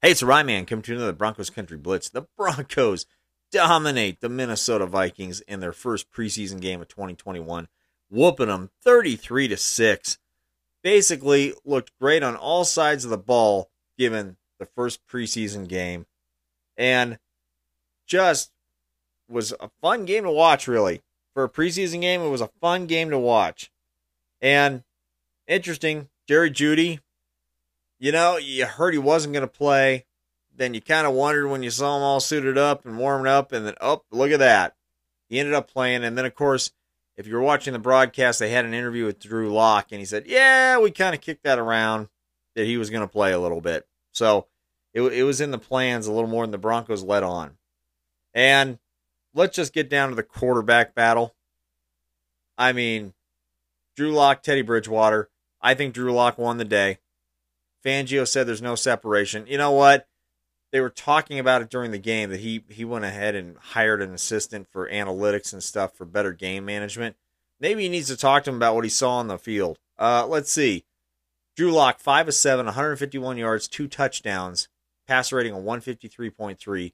Hey, it's Ryman coming to another Broncos Country Blitz. The Broncos dominate the Minnesota Vikings in their first preseason game of 2021, whooping them 33 to 6. Basically, looked great on all sides of the ball given the first preseason game. And just was a fun game to watch, really. For a preseason game, it was a fun game to watch. And interesting, Jerry Jeudy, you know, you heard he wasn't going to play. Then you kind of wondered when you saw him all suited up and warming up, and then, oh, look at that. He ended up playing. And then, of course, if you were watching the broadcast, they had an interview with Drew Lock, and he said, yeah, we kind of kicked that around that he was going to play a little bit. So it, it was in the plans a little more than the Broncos let on. And let's just get down to the quarterback battle. I mean, Drew Lock, Teddy Bridgewater. I think Drew Lock won the day. Fangio said there's no separation. You know what? They were talking about it during the game that he he went ahead and hired an assistant for analytics and stuff for better game management. Maybe he needs to talk to him about what he saw on the field. Uh, let's see. Drew Lock, 5 of 7, 151 yards, two touchdowns, passer rating of 153.3.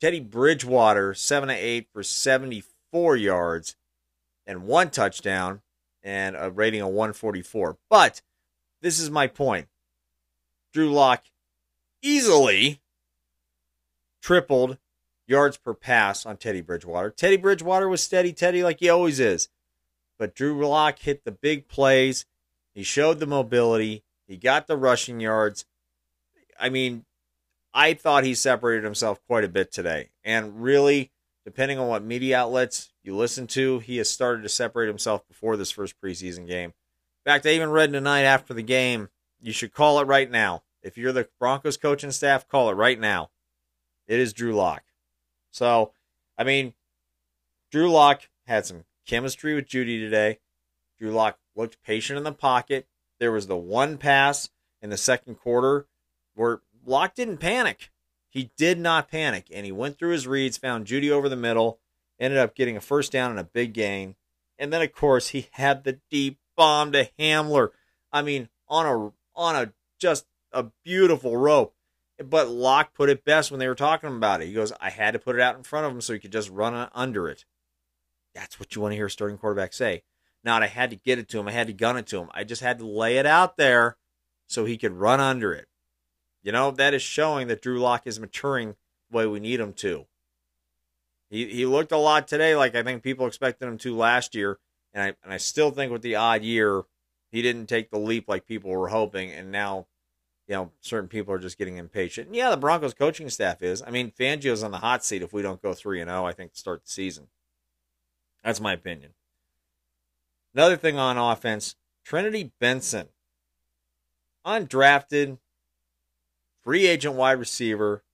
Teddy Bridgewater, 7 of 8 for 74 yards and one touchdown and a rating of 144. But this is my point. Drew Lock easily tripled yards per pass on Teddy Bridgewater. Teddy Bridgewater was steady Teddy like he always is. But Drew Lock hit the big plays. He showed the mobility. He got the rushing yards. I mean, I thought he separated himself quite a bit today. And really, depending on what media outlets you listen to, he has started to separate himself before this first preseason game. In fact, I even read tonight after the game, you should call it right now. If you're the Broncos coaching staff, call it right now. It is Drew Lock. So, I mean, Drew Lock had some chemistry with Jeudy today. Drew Lock looked patient in the pocket. There was the one pass in the second quarter where Lock didn't panic. He did not panic, and he went through his reads, found Jeudy over the middle, ended up getting a first down and a big gain. And then, of course, he had the deep bomb to Hamler. I mean, on a on a just a beautiful rope. But Lock put it best when they were talking about it. He goes, "I had to put it out in front of him so he could just run under it." That's what you want to hear a starting quarterback say. Not I had to get it to him. I had to gun it to him. I just had to lay it out there so he could run under it. You know, that is showing that Drew Lock is maturing the way we need him to. He he looked a lot today like I think people expected him to last year, and I and I still think with the odd year, he didn't take the leap like people were hoping, and now, you know, certain people are just getting impatient. Yeah, the Broncos coaching staff is. I mean, Fangio's on the hot seat if we don't go three and zero. Oh, I think to start the season. That's my opinion. Another thing on offense, Trinity Benson, undrafted, free agent wide receiver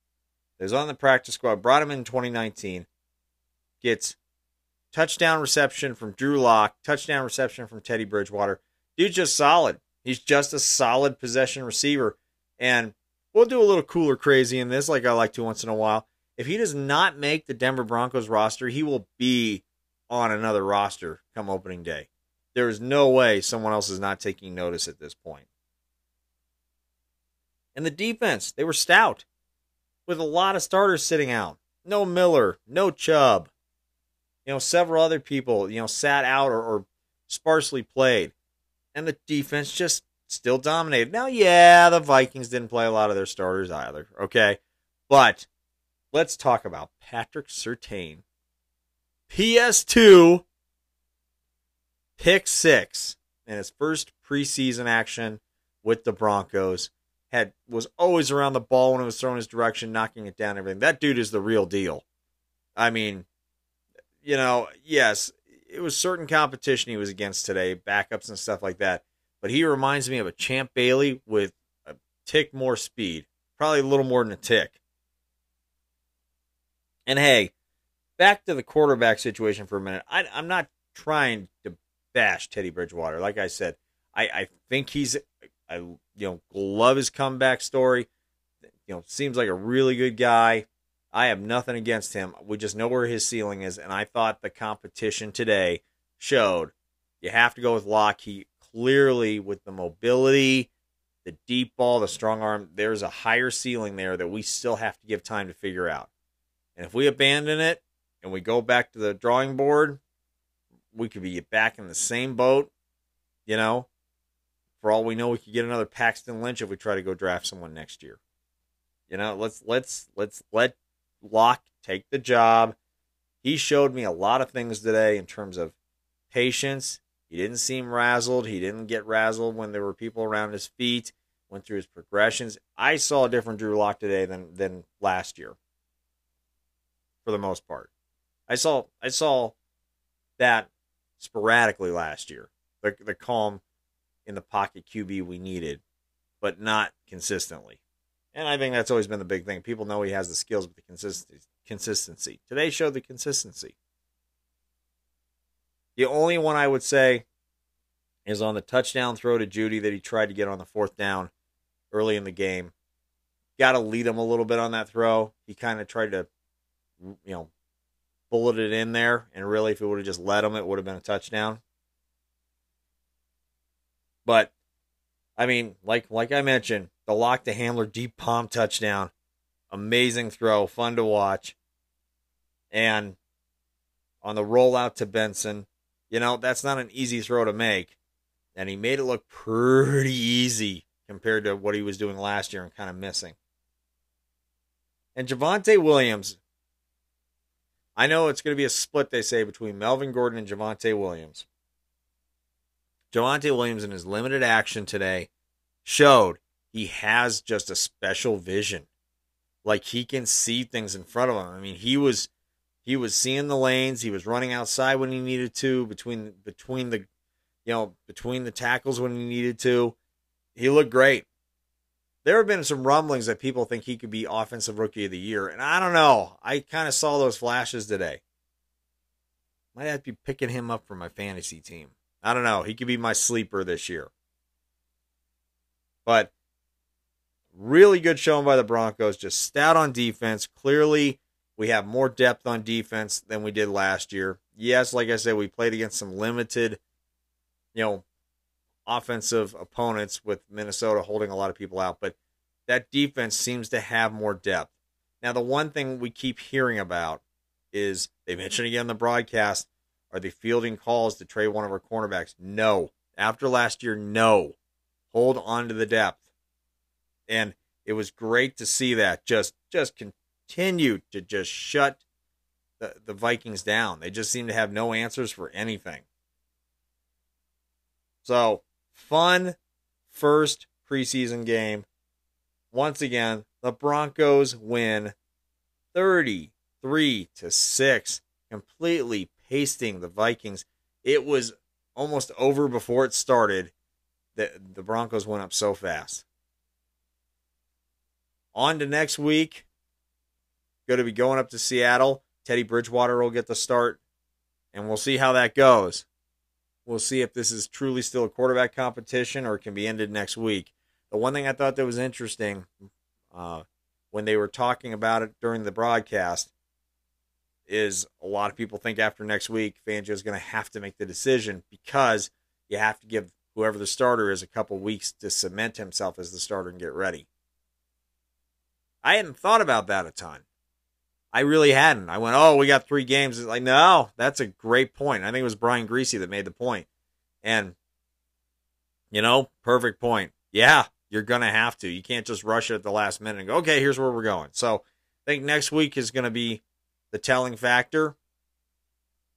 is on the practice squad, brought him in 2019, gets touchdown reception from Drew Lock, touchdown reception from Teddy Bridgewater. Dude's just solid. He's just a solid possession receiver. And we'll do a little cooler crazy in this, like I like to once in a while. If he does not make the Denver Broncos roster, he will be on another roster come opening day. There is no way someone else is not taking notice at this point. And the defense, they were stout with a lot of starters sitting out. No Miller, no Chubb. You know, several other people, you know, sat out or, or sparsely played. And the defense just still dominated. Now, yeah, the Vikings didn't play a lot of their starters either, okay? But let's talk about Patrick Surtain. PS2 pick six in his first preseason action with the Broncos had was always around the ball when it was thrown his direction, knocking it down, everything. That dude is the real deal. I mean, you know, yes, it was certain competition he was against today, backups and stuff like that. But he reminds me of a Champ Bailey with a tick more speed, probably a little more than a tick. And hey, back to the quarterback situation for a minute. I, am not trying to bash Teddy Bridgewater. Like I said, I, I think he's I you know love his comeback story. You know, seems like a really good guy. I have nothing against him. We just know where his ceiling is, and I thought the competition today showed you have to go with Lock. He clearly, with the mobility the deep ball, the strong arm, there's a higher ceiling there that we still have to give time to figure out. And if we abandon it and we go back to the drawing board, we could be back in the same boat, you know. For all we know, we could get another Paxton Lynch if we try to go draft someone next year. You know, let's let's let's let Lock take the job. He showed me a lot of things today in terms of patience. He didn't seem razzled. He didn't get razzled when there were people around his feet. Went through his progressions. I saw a different Drew Lock today than than last year. For the most part, I saw I saw that sporadically last year. The the calm in the pocket QB we needed, but not consistently. And I think that's always been the big thing. People know he has the skills, but the consistency. Consistency. Today showed the consistency. The only one I would say is on the touchdown throw to Jeudy that he tried to get on the fourth down early in the game. Got to lead him a little bit on that throw. He kind of tried to, you know, bullet it in there, and really, if it would have just let him, it would have been a touchdown. But, I mean, like like I mentioned, the lock to Hamler deep palm touchdown, amazing throw, fun to watch, and on the rollout to Benson, you know, that's not an easy throw to make. And he made it look pretty easy compared to what he was doing last year and kind of missing. And Javonte Williams, I know it's going to be a split, they say, between Melvin Gordon and Javonte Williams. Javonte Williams, in his limited action today, showed he has just a special vision. Like he can see things in front of him. I mean, he was he was seeing the lanes. He was running outside when he needed to, between between the, you know, between the tackles when he needed to. He looked great. There have been some rumblings that people think he could be offensive rookie of the year, and I don't know. I kind of saw those flashes today. Might have to be picking him up for my fantasy team. I don't know. He could be my sleeper this year. But really good showing by the Broncos. Just stout on defense. Clearly we have more depth on defense than we did last year. Yes, like I said, we played against some limited, you know, offensive opponents with Minnesota holding a lot of people out, but that defense seems to have more depth. Now, the one thing we keep hearing about is they mentioned again in the broadcast are they fielding calls to trade one of our cornerbacks? No. After last year, no. Hold on to the depth. And it was great to see that just just continued to just shut the, the Vikings down. They just seem to have no answers for anything. So, fun first preseason game. Once again, the Broncos win 33 to 6, completely pasting the Vikings. It was almost over before it started. The, the Broncos went up so fast. On to next week. Going to be going up to Seattle. Teddy Bridgewater will get the start, and we'll see how that goes. We'll see if this is truly still a quarterback competition or it can be ended next week. The one thing I thought that was interesting uh, when they were talking about it during the broadcast is a lot of people think after next week, Fangio is going to have to make the decision because you have to give whoever the starter is a couple weeks to cement himself as the starter and get ready. I hadn't thought about that a ton. I really hadn't. I went, oh, we got three games. It's like, no, that's a great point. I think it was Brian Griese that made the point. And, you know, perfect point. Yeah, you're going to have to. You can't just rush it at the last minute and go, okay, here's where we're going. So I think next week is going to be the telling factor.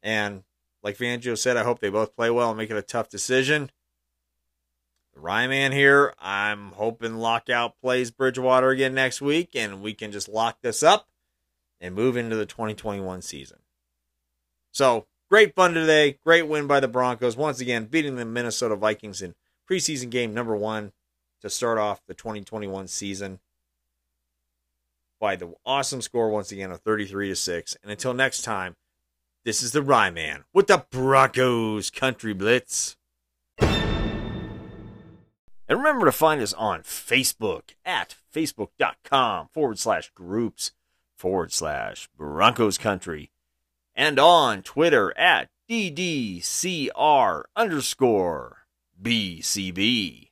And like Fangio said, I hope they both play well and make it a tough decision. The Ryman here, I'm hoping Lock outplays Bridgewater again next week and we can just lock this up and move into the 2021 season. So, great fun today. Great win by the Broncos. Once again, beating the Minnesota Vikings in preseason game number one to start off the 2021 season by the awesome score once again of 33 to 6. And until next time, this is the Rye Man with the Broncos Country Blitz. And remember to find us on Facebook at facebook.com forward slash groups forward slash Broncos Country and on Twitter at DDCR underscore BCB.